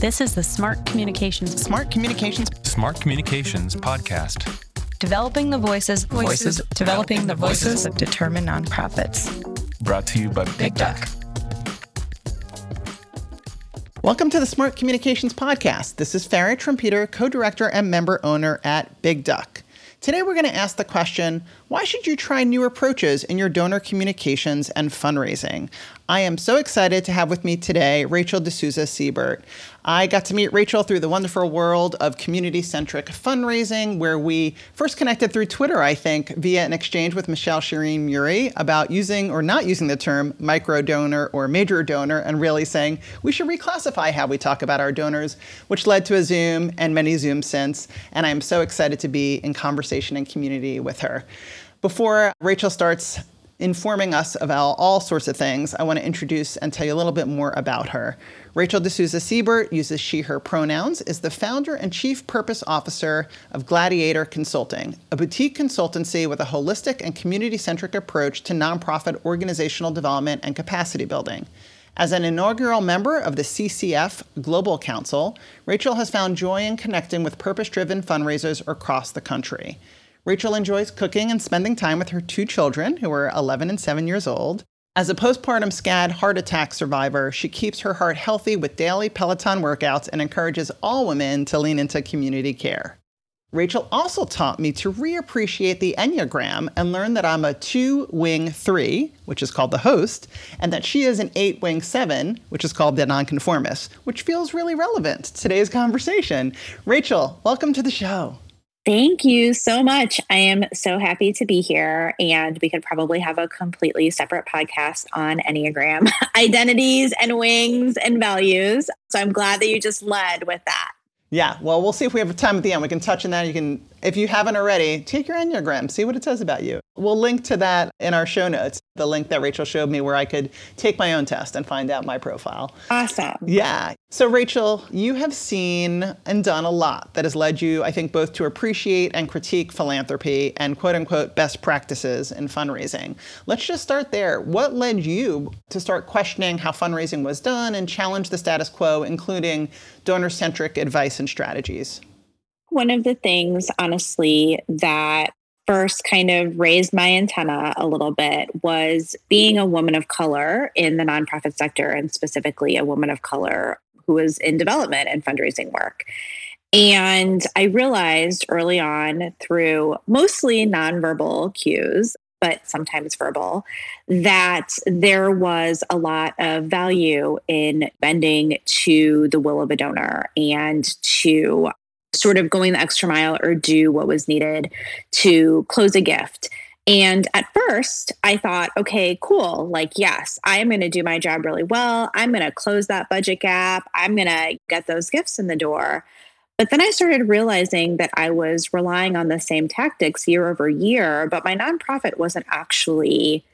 This is the Smart Communications Smart Communications Smart Communications Podcast. Developing the voices, Voices. developing the voices of determined nonprofits. Brought to you by Big Duck. Welcome to the Smart Communications Podcast. This is Farra Trompeter, co director and member owner at Big Duck. Today, we're going to ask the question why should you try new approaches in your donor communications and fundraising? I am so excited to have with me today Rachel D'Souza Siebert. I got to meet Rachel through the wonderful world of community centric fundraising, where we first connected through Twitter, I think, via an exchange with Michelle Shireen Muri about using or not using the term micro donor or major donor, and really saying we should reclassify how we talk about our donors, which led to a Zoom and many Zooms since. And I'm so excited to be in conversation and community with her. Before Rachel starts informing us about all sorts of things, I want to introduce and tell you a little bit more about her. Rachel D'Souza Siebert uses she, her pronouns, is the founder and chief purpose officer of Gladiator Consulting, a boutique consultancy with a holistic and community centric approach to nonprofit organizational development and capacity building. As an inaugural member of the CCF Global Council, Rachel has found joy in connecting with purpose driven fundraisers across the country. Rachel enjoys cooking and spending time with her two children, who are 11 and 7 years old. As a postpartum SCAD heart attack survivor, she keeps her heart healthy with daily Peloton workouts and encourages all women to lean into community care. Rachel also taught me to reappreciate the Enneagram and learn that I'm a two wing three, which is called the host, and that she is an eight wing seven, which is called the nonconformist, which feels really relevant to today's conversation. Rachel, welcome to the show. Thank you so much. I am so happy to be here, and we could probably have a completely separate podcast on Enneagram identities and wings and values. So I'm glad that you just led with that. Yeah, well, we'll see if we have time at the end. We can touch on that. You can, if you haven't already, take your Enneagram, see what it says about you. We'll link to that in our show notes, the link that Rachel showed me where I could take my own test and find out my profile. Awesome. Yeah. So, Rachel, you have seen and done a lot that has led you, I think, both to appreciate and critique philanthropy and quote unquote best practices in fundraising. Let's just start there. What led you to start questioning how fundraising was done and challenge the status quo, including donor centric advice and strategies? One of the things, honestly, that first kind of raised my antenna a little bit was being a woman of color in the nonprofit sector and specifically a woman of color who was in development and fundraising work. And I realized early on through mostly nonverbal cues, but sometimes verbal, that there was a lot of value in bending to the will of a donor and to sort of going the extra mile or do what was needed to close a gift. And at first, I thought, okay, cool. Like, yes, I am going to do my job really well. I'm going to close that budget gap. I'm going to get those gifts in the door. But then I started realizing that I was relying on the same tactics year over year, but my nonprofit wasn't actually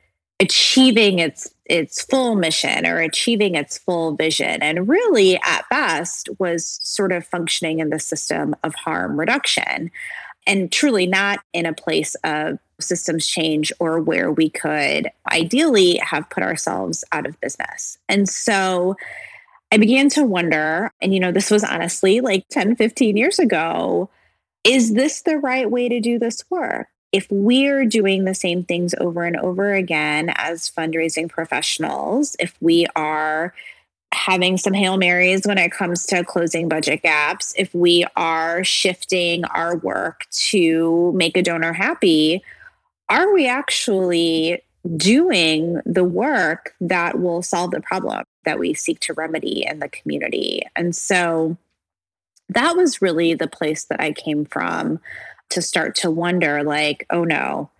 achieving its its full mission or achieving its full vision and really at best was sort of functioning in the system of harm reduction and truly not in a place of systems change or where we could ideally have put ourselves out of business. And so I began to wonder, and you know, this was honestly like 10, 15 years ago, is this the right way to do this work? If we're doing the same things over and over again as fundraising professionals, if we are having some Hail Marys when it comes to closing budget gaps, if we are shifting our work to make a donor happy, are we actually doing the work that will solve the problem that we seek to remedy in the community? And so that was really the place that I came from to start to wonder like, oh no,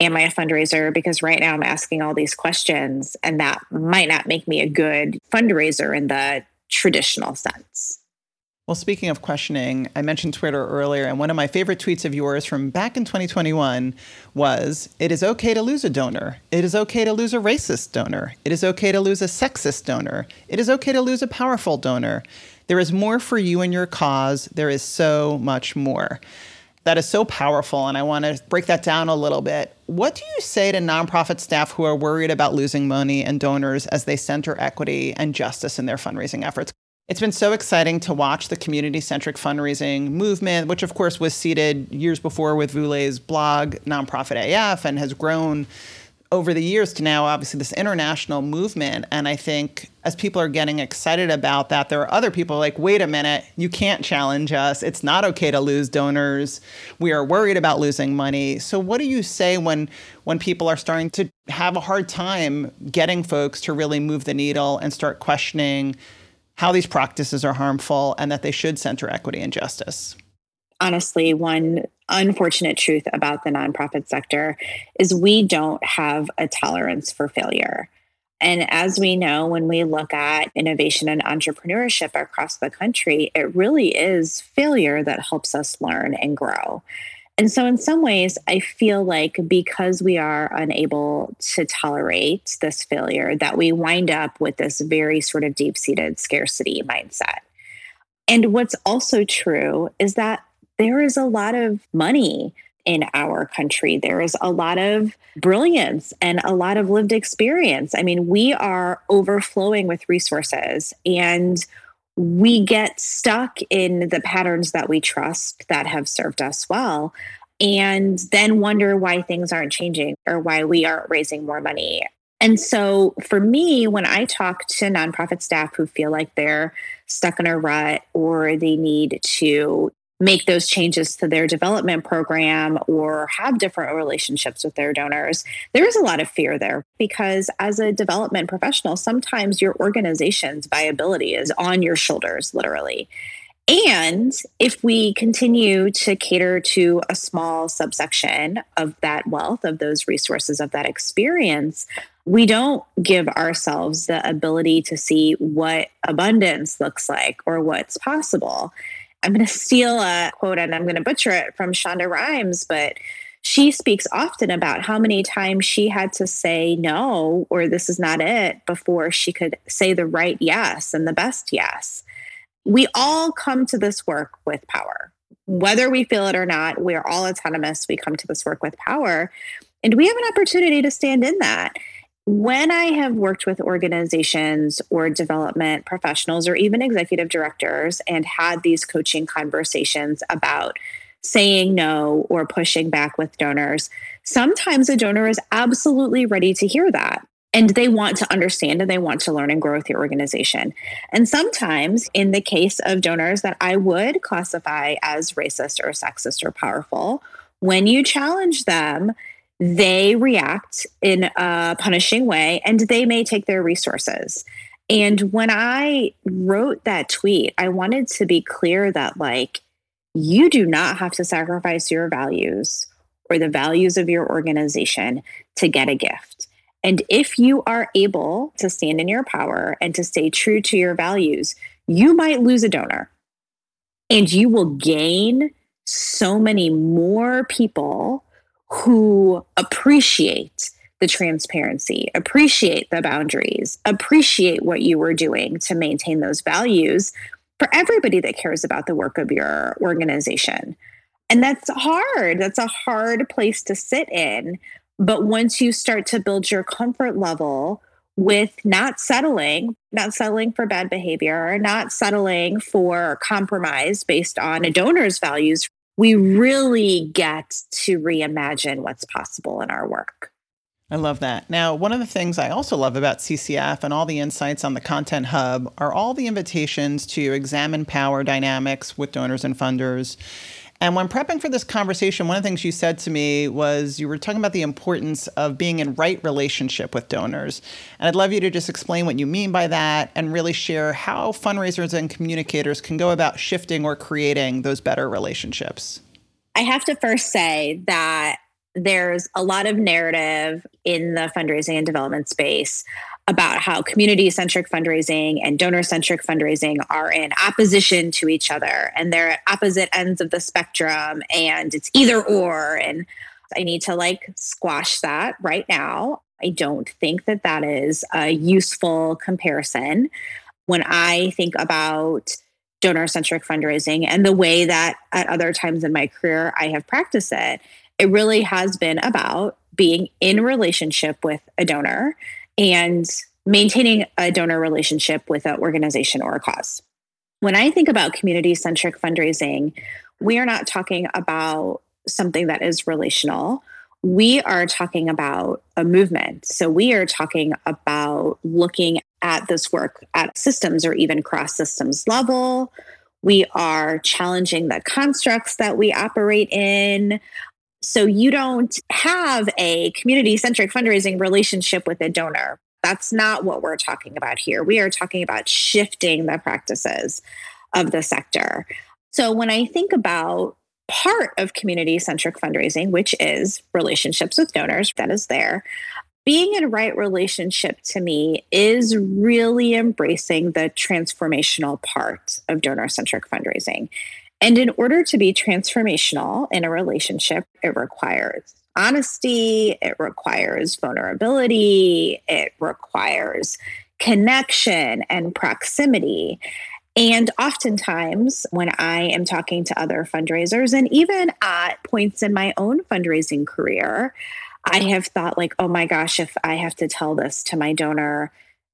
am I a fundraiser? Because right now I'm asking all these questions, and that might not make me a good fundraiser in the traditional sense. Well, speaking of questioning, I mentioned Twitter earlier, and one of my favorite tweets of yours from back in 2021 was It is okay to lose a donor. It is okay to lose a racist donor. It is okay to lose a sexist donor. It is okay to lose a powerful donor. There is more for you and your cause. There is so much more that is so powerful. And I want to break that down a little bit. What do you say to nonprofit staff who are worried about losing money and donors as they center equity and justice in their fundraising efforts? It's been so exciting to watch the community centric fundraising movement, which of course was seeded years before with Vu Le's blog, Nonprofit AF, and has grown over the years to now obviously this international movement and i think as people are getting excited about that there are other people like wait a minute you can't challenge us. It's not okay to lose donors. We are worried about losing money. So what do you say when when people are starting to have a hard time getting folks to really move the needle and start questioning how these practices are harmful and that they should center equity and justice? Honestly, one unfortunate truth about the nonprofit sector is we don't have a tolerance for failure. And as we know, when we look at innovation and entrepreneurship across the country, it really is failure that helps us learn and grow. And so, in some ways, I feel like because we are unable to tolerate this failure, that we wind up with this very sort of deep seated scarcity mindset. And what's also true is that there is a lot of money in our country. There is a lot of brilliance and a lot of lived experience. I mean, we are overflowing with resources and we get stuck in the patterns that we trust that have served us well and then wonder why things aren't changing or why we aren't raising more money. And so for me, when I talk to nonprofit staff who feel like they're stuck in a rut or they need to make those changes to their development program or have different relationships with their donors, there is a lot of fear there because as a development professional, sometimes your organization's viability is on your shoulders, literally. And if we continue to cater to a small subsection of that wealth, of those resources, of that experience, we don't give ourselves the ability to see what abundance looks like or what's possible. I'm going to steal a quote and I'm going to butcher it from Shonda Rhimes, but she speaks often about how many times she had to say no or this is not it before she could say the right yes and the best yes. We all come to this work with power. Whether we feel it or not, we're all autonomous. We come to this work with power. And we have an opportunity to stand in that when I have worked with organizations or development professionals or even executive directors and had these coaching conversations about saying no or pushing back with donors, sometimes a donor is absolutely ready to hear that. And they want to understand and they want to learn and grow with your organization. And sometimes, in the case of donors that I would classify as racist or sexist or powerful, when you challenge them, they react in a punishing way and they may take their resources. And when I wrote that tweet, I wanted to be clear that, like, you do not have to sacrifice your values or the values of your organization to get a gift. And if you are able to stand in your power and to stay true to your values, you might lose a donor and you will gain so many more people who appreciate the transparency, appreciate the boundaries, appreciate what you were doing to maintain those values for everybody that cares about the work of your organization. And that's hard. That's a hard place to sit in. But once you start to build your comfort level with not settling, not settling for bad behavior, not settling for compromise based on a donor's values, we really get to reimagine what's possible in our work. I love that. Now, one of the things I also love about CCF and all the insights on the Content Hub are all the invitations to examine power dynamics with donors and funders. And when prepping for this conversation, one of the things you said to me was you were talking about the importance of being in right relationship with donors. And I'd love you to just explain what you mean by that and really share how fundraisers and communicators can go about shifting or creating those better relationships. I have to first say that there's a lot of narrative in the fundraising and development space about how community centric fundraising and donor centric fundraising are in opposition to each other and they're at opposite ends of the spectrum and it's either or. And I need to like squash that right now. I don't think that that is a useful comparison. When I think about donor centric fundraising and the way that at other times in my career I have practiced it, it really has been about being in relationship with a donor and maintaining a donor relationship with an organization or a cause. When I think about community centric fundraising, we are not talking about something that is relational. We are talking about a movement. So we are talking about looking at this work at systems or even cross systems level. We are challenging the constructs that we operate in. So you don't have a community centric fundraising relationship with a donor. That's not what we're talking about here. We are talking about shifting the practices of the sector. So when I think about part of community centric fundraising, which is relationships with donors, that is there. Being in right relationship to me is really embracing the transformational part of donor centric fundraising. And in order to be transformational in a relationship, it requires honesty, it requires vulnerability, it requires connection and proximity. And oftentimes, when I am talking to other fundraisers, and even at points in my own fundraising career, I have thought, like, oh my gosh, if I have to tell this to my donor,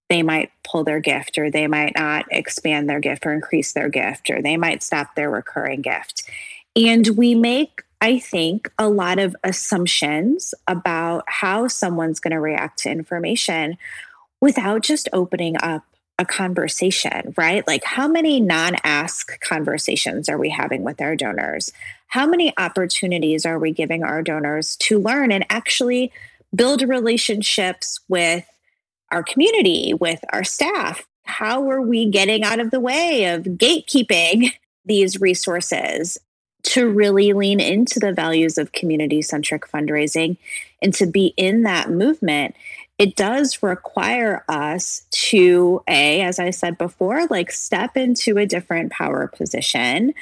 they might pull their gift, or they might not expand their gift, or increase their gift, or they might stop their recurring gift. And we make, I think, a lot of assumptions about how someone's going to react to information without just opening up a conversation, right? Like, how many non ask conversations are we having with our donors? How many opportunities are we giving our donors to learn and actually build relationships with our community, with our staff? How are we getting out of the way of gatekeeping these resources to really lean into the values of community centric fundraising and to be in that movement? it does require us to a as i said before like step into a different power position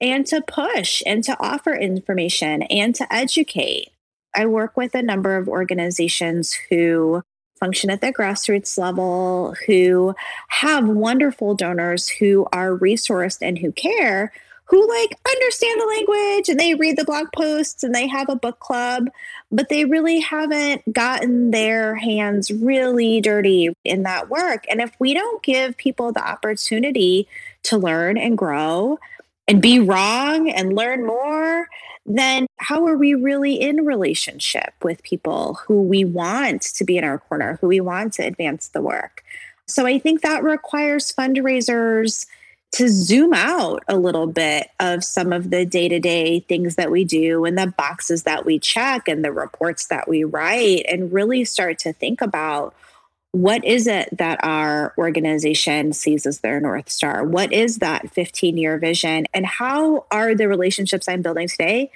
and to push and to offer information and to educate i work with a number of organizations who function at the grassroots level who have wonderful donors who are resourced and who care who like understand the language and they read the blog posts and they have a book club, but they really haven't gotten their hands really dirty in that work. And if we don't give people the opportunity to learn and grow and be wrong and learn more, then how are we really in relationship with people who we want to be in our corner, who we want to advance the work? So I think that requires fundraisers to zoom out a little bit of some of the day to day things that we do and the boxes that we check and the reports that we write and really start to think about what is it that our organization sees as their North Star? What is that 15 year vision? And how are the relationships I'm building today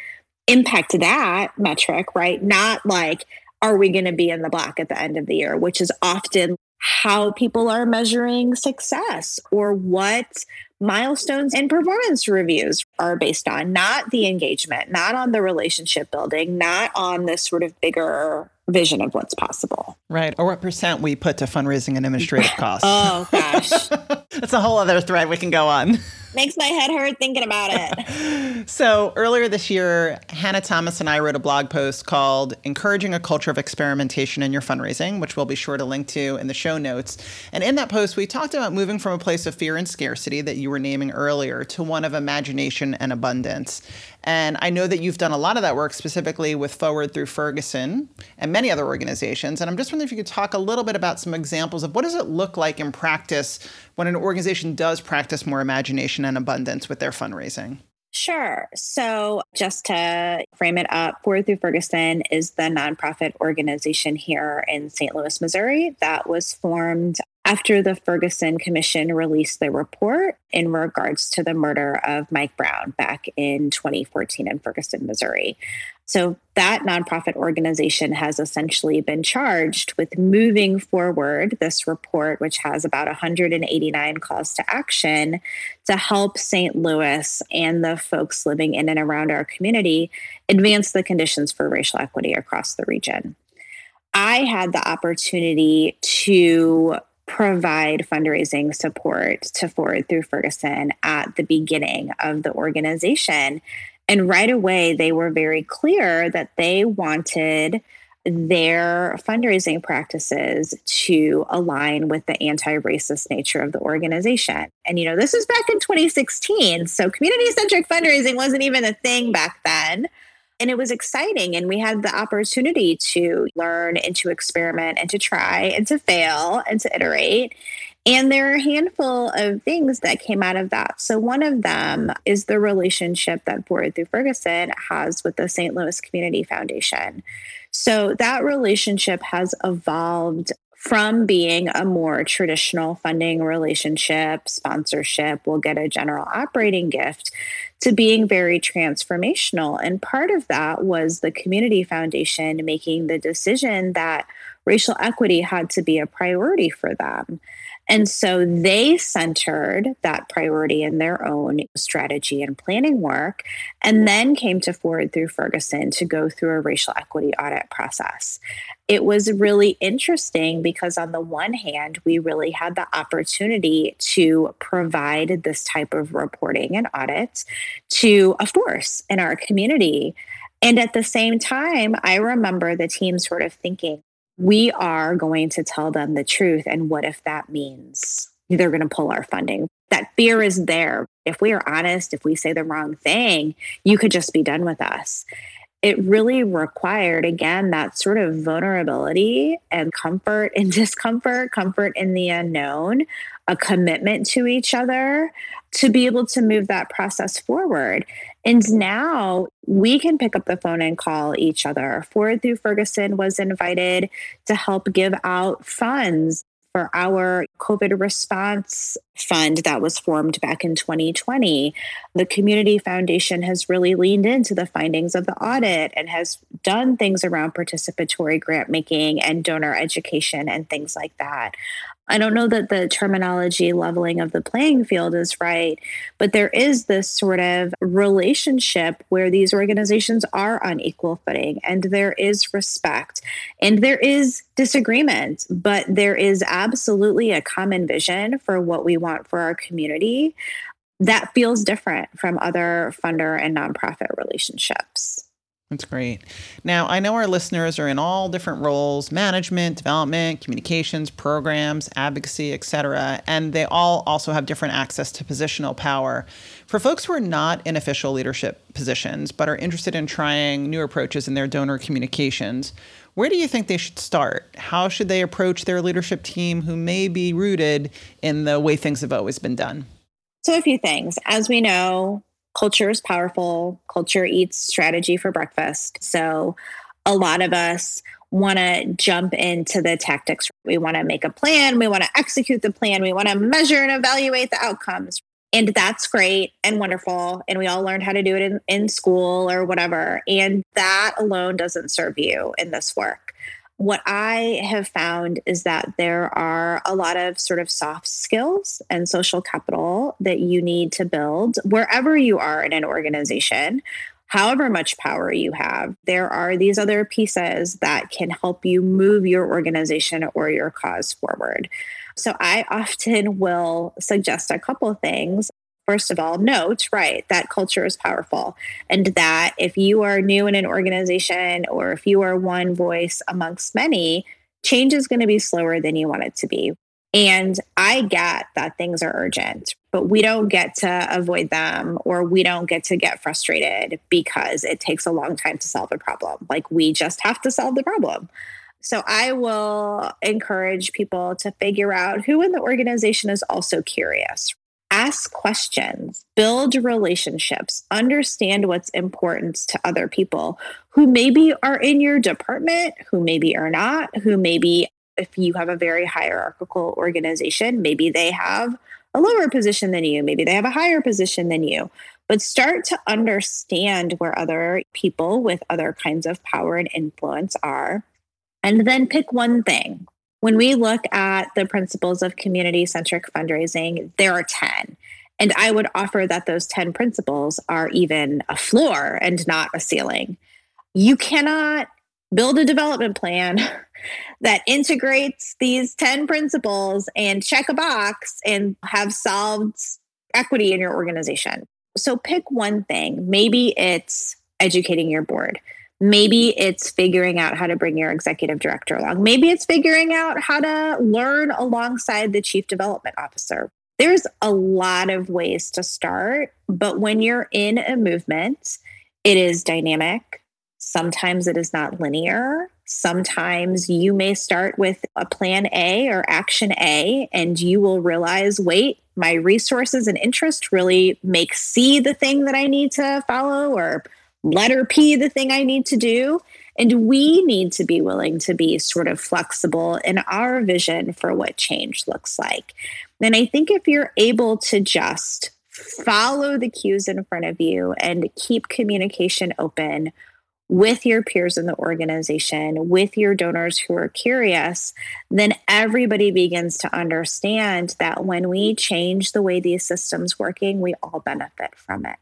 impact that metric, right? Not like, are we going to be in the black at the end of the year, which is often how people are measuring success or what milestones and performance reviews are based on, not the engagement, not on the relationship building, not on this sort of bigger vision of what's possible. Right. Or what percent we put to fundraising and administrative costs. oh, gosh. That's a whole other thread we can go on. Makes my head hurt thinking about it. so, earlier this year, Hannah Thomas and I wrote a blog post called Encouraging a Culture of Experimentation in Your Fundraising, which we'll be sure to link to in the show notes. And in that post, we talked about moving from a place of fear and scarcity that you were naming earlier to one of imagination and abundance. And I know that you've done a lot of that work specifically with Forward Through Ferguson and many other organizations. And I'm just wondering if you could talk a little bit about some examples of what does it look like in practice when an organization does practice more imagination and abundance with their fundraising? Sure. So, just to frame it up, Forward Through Ferguson is the nonprofit organization here in St. Louis, Missouri that was formed after the Ferguson Commission released their report in regards to the murder of Mike Brown back in 2014 in Ferguson, Missouri. So, that nonprofit organization has essentially been charged with moving forward this report, which has about 189 calls to action to help St. Louis and the folks living in and around our community advance the conditions for racial equity across the region. I had the opportunity to provide fundraising support to Forward through Ferguson at the beginning of the organization. And right away, they were very clear that they wanted their fundraising practices to align with the anti racist nature of the organization. And, you know, this was back in 2016. So community centric fundraising wasn't even a thing back then. And it was exciting. And we had the opportunity to learn and to experiment and to try and to fail and to iterate. And there are a handful of things that came out of that. So, one of them is the relationship that Forward Through Ferguson has with the St. Louis Community Foundation. So, that relationship has evolved from being a more traditional funding relationship, sponsorship, we'll get a general operating gift, to being very transformational. And part of that was the Community Foundation making the decision that racial equity had to be a priority for them. And so they centered that priority in their own strategy and planning work, and then came to Forward through Ferguson to go through a racial equity audit process. It was really interesting because, on the one hand, we really had the opportunity to provide this type of reporting and audit to a force in our community. And at the same time, I remember the team sort of thinking, we are going to tell them the truth. And what if that means they're going to pull our funding? That fear is there. If we are honest, if we say the wrong thing, you could just be done with us. It really required, again, that sort of vulnerability and comfort and discomfort, comfort in the unknown, a commitment to each other to be able to move that process forward. And now we can pick up the phone and call each other. Forward Through Ferguson was invited to help give out funds for our COVID response fund that was formed back in 2020. The Community Foundation has really leaned into the findings of the audit and has done things around participatory grant making and donor education and things like that. I don't know that the terminology leveling of the playing field is right, but there is this sort of relationship where these organizations are on equal footing and there is respect and there is disagreement, but there is absolutely a common vision for what we want for our community that feels different from other funder and nonprofit relationships. That's great. Now, I know our listeners are in all different roles management, development, communications, programs, advocacy, etc. And they all also have different access to positional power. For folks who are not in official leadership positions, but are interested in trying new approaches in their donor communications, where do you think they should start? How should they approach their leadership team who may be rooted in the way things have always been done? So, a few things. As we know, culture is powerful. Culture eats strategy for breakfast. So a lot of us want to jump into the tactics. We want to make a plan. We want to execute the plan. We want to measure and evaluate the outcomes. And that's great and wonderful. And we all learned how to do it in, in school or whatever. And that alone doesn't serve you in this work what I have found is that there are a lot of sort of soft skills and social capital that you need to build wherever you are in an organization. However, much power you have, there are these other pieces that can help you move your organization or your cause forward. So, I often will suggest a couple things first of all, note, right, that culture is powerful. And that if you are new in an organization or if you are one voice amongst many, change is going to be slower than you want it to be. And I get that things are urgent, but we don't get to avoid them or we don't get to get frustrated because it takes a long time to solve a problem. Like we just have to solve the problem. So I will encourage people to figure out who in the organization is also curious, ask questions, build relationships, understand what's important to other people who maybe are in your department, who maybe are not, who maybe, if you have a very hierarchical organization, maybe they have a lower position than you, maybe they have a higher position than you. But start to understand where other people with other kinds of power and influence are. And then pick one thing when we look at the principles of community centric fundraising, there are 10. And I would offer that those 10 principles are even a floor and not a ceiling. You cannot build a development plan that integrates these 10 principles and check a box and have solved equity in your organization. So pick one thing. Maybe it's educating your board. Maybe it's figuring out how to bring your executive director along. Maybe it's figuring out how to learn alongside the chief development officer. There's a lot of ways to start, but when you're in a movement, it is dynamic. Sometimes it is not linear. Sometimes you may start with a plan A or action A, and you will realize wait, my resources and interest really make C the thing that I need to follow, or letter P the thing I need to do. And we need to be willing to be sort of flexible in our vision for what change looks like. And I think if you're able to just follow the cues in front of you and keep communication open with your peers in the organization, with your donors who are curious, then everybody begins to understand that when we change the way these systems working, we all benefit from it.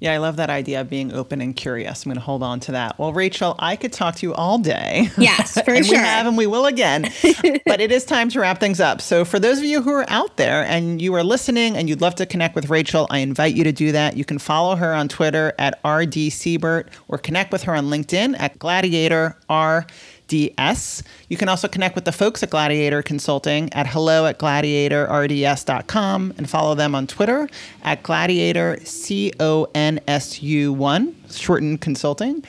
Yeah, I love that idea of being open and curious. I'm going to hold on to that. Well, Rachel, I could talk to you all day. Yes, for and sure. We have and we will again. but it is time to wrap things up. So, for those of you who are out there and you are listening and you'd love to connect with Rachel, I invite you to do that. You can follow her on Twitter at rdsiebert or connect with her on LinkedIn at gladiator r DS. You can also connect with the folks at Gladiator Consulting at hello at gladiatorrds.com and follow them on Twitter at gladiator C O N S U 1, shortened consulting.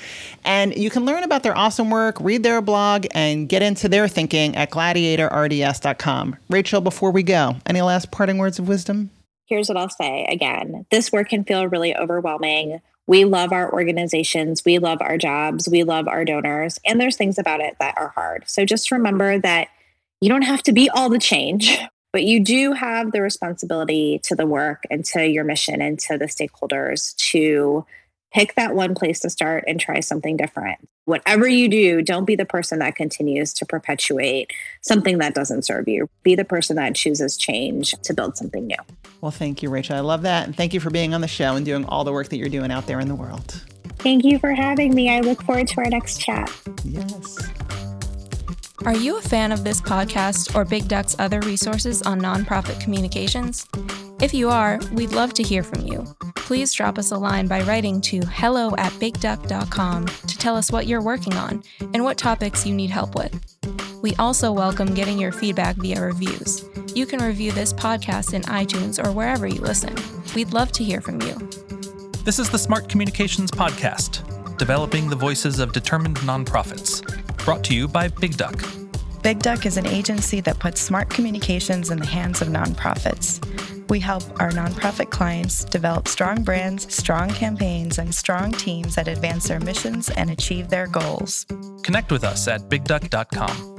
And you can learn about their awesome work, read their blog, and get into their thinking at gladiatorrds.com. Rachel, before we go, any last parting words of wisdom? Here's what I'll say again this work can feel really overwhelming we love our organizations, we love our jobs, we love our donors, and there's things about it that are hard. So just remember that you don't have to be all the change, but you do have the responsibility to the work and to your mission and to the stakeholders to pick that one place to start and try something different. Whatever you do, don't be the person that continues to perpetuate something that doesn't serve you. Be the person that chooses change to build something new. Well, thank you, Rachel. I love that. And thank you for being on the show and doing all the work that you're doing out there in the world. Thank you for having me. I look forward to our next chat. Yes. Are you a fan of this podcast or Big Duck's other resources on nonprofit communications? If you are, we'd love to hear from you. Please drop us a line by writing to hello at bigduck.com to tell us what you're working on and what topics you need help with. We also welcome getting your feedback via reviews. You can review this podcast in iTunes or wherever you listen. We'd love to hear from you. This is the Smart Communications Podcast, developing the voices of determined nonprofits. Brought to you by Big Duck. Big Duck is an agency that puts smart communications in the hands of nonprofits. We help our nonprofit clients develop strong brands, strong campaigns, and strong teams that advance their missions and achieve their goals. Connect with us at bigduck.com.